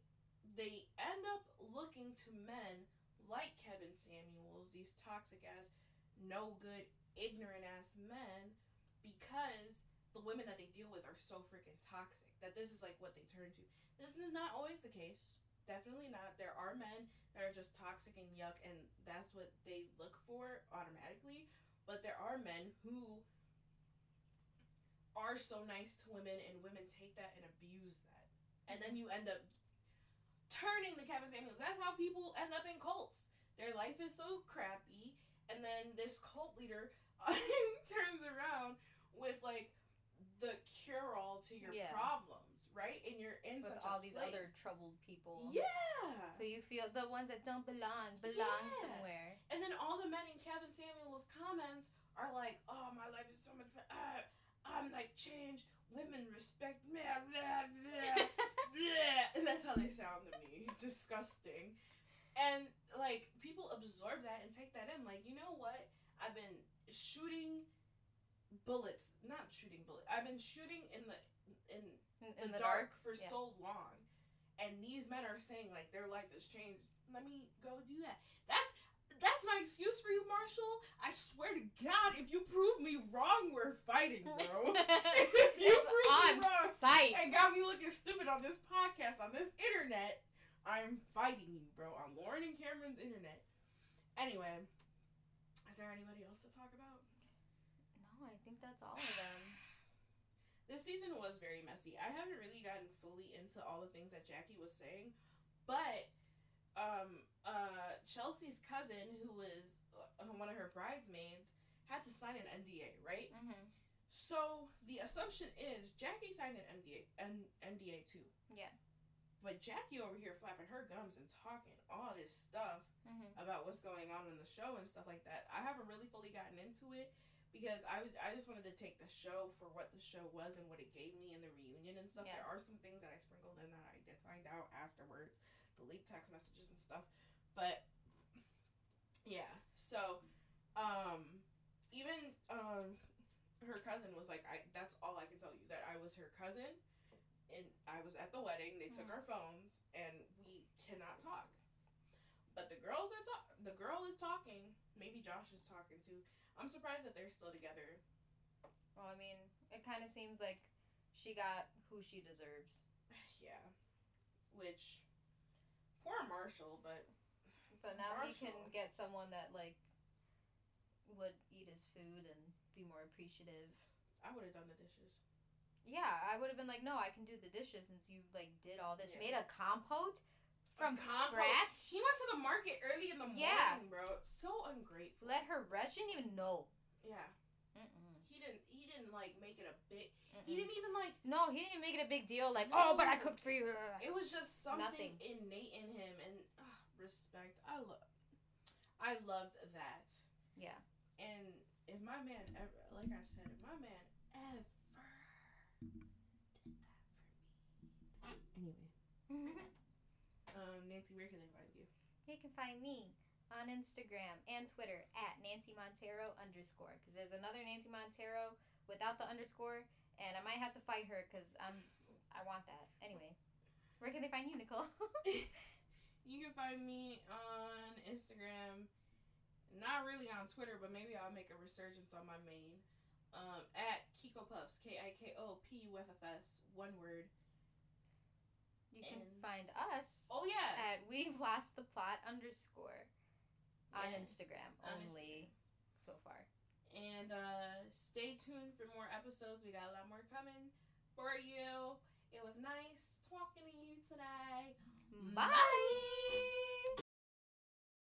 they end up looking to men like Kevin Samuels, these toxic ass, no good, ignorant ass men, because the women that they deal with are so freaking toxic that this is like what they turn to. This is not always the case. Definitely not. There are men that are just toxic and yuck, and that's what they look for automatically. But there are men who are so nice to women, and women take that and abuse that. And then you end up turning the Kevin Samuels. That's how people end up in cults. Their life is so crappy, and then this cult leader [laughs] turns around with like the cure all to your Yeah. problems, right? And you're in With such all these place. other troubled people. Yeah. So you feel the ones that don't belong belong Yeah. somewhere. And then all the men in Kevin Samuel's comments are like, "Oh, my life is so much better. Uh, I'm like changed. Women respect me." Blah, [laughs] blah, blah. And that's how they sound to me. [laughs] Disgusting. And like people absorb that and take that in. Like, you know what? I've been shooting bullets, not shooting bullets. I've been shooting in the in in, the, in the dark, dark. for yeah. so long, and these men are saying like their life has changed. Let me go do that. That's that's my excuse for you, Marshall. I swear to God, if you prove me wrong, we're fighting, bro. [laughs] [laughs] if you it's prove me on wrong site. and got me looking stupid on this podcast on this internet, I'm fighting you, bro. On Lauren and Cameron's internet. Anyway, is there anybody else to talk about? No, I think that's all of them. This season was very messy. I haven't really gotten fully into all the things that Jackie was saying, but um, uh, Chelsea's cousin, who was uh, one of her bridesmaids, had to sign an NDA, right? hmm So the assumption is Jackie signed an NDA, an NDA too. Yeah. But Jackie over here flapping her gums and talking all this stuff hmm about what's going on in the show and stuff like that. I haven't really fully gotten into it because I would I just wanted to take the show for what the show was and what it gave me in the reunion and stuff. Yeah. There are some things that I sprinkled in that I did find out afterwards, the late text messages and stuff. But yeah, so um even um her cousin was like I that's all I can tell you that I was her cousin and I was at the wedding. They took Mhm. our phones and we cannot talk. But the girls are talk. The girl is talking. Maybe Josh is talking too. I'm surprised that they're still together. Well, I mean, it kind of seems like she got who she deserves. [sighs] yeah, which poor Marshall, but But now he can get someone that like would eat his food and be more appreciative. I would have done the dishes. Yeah, I would have been like, no, I can do the dishes since you like did all this. Yeah. Made a compote from scratch. He went to the market early in the morning, Yeah. bro. So ungrateful. Let her rest. She didn't even know. yeah, Mm-mm. he didn't. He didn't like make it a big. Mm-mm. He didn't even like. No, he didn't even make it a big deal. Like, oh, but I cooked for you. It was just something Nothing. innate in him, and uh, respect. I love. I loved that. Yeah. And if my man ever, like I said, if my man ever did that for me. Anyway, [laughs] um, Nancy, where can they find you? They can find me on Instagram and Twitter at Nancy Montero underscore because there's another Nancy Montero without the underscore, and I might have to fight her because I'm I want that. Anyway, where can they find you, Nicole? [laughs] You can find me on Instagram, not really on Twitter, but maybe I'll make a resurgence on my main. Um, at Kiko Puffs, K I K O P U F F S, one word. You can find us Oh yeah, at We've Lost the Plot underscore on Yeah. Instagram On only so far. and uh, stay tuned for more episodes. We got a lot more coming for you. It was nice talking to you today. Bye.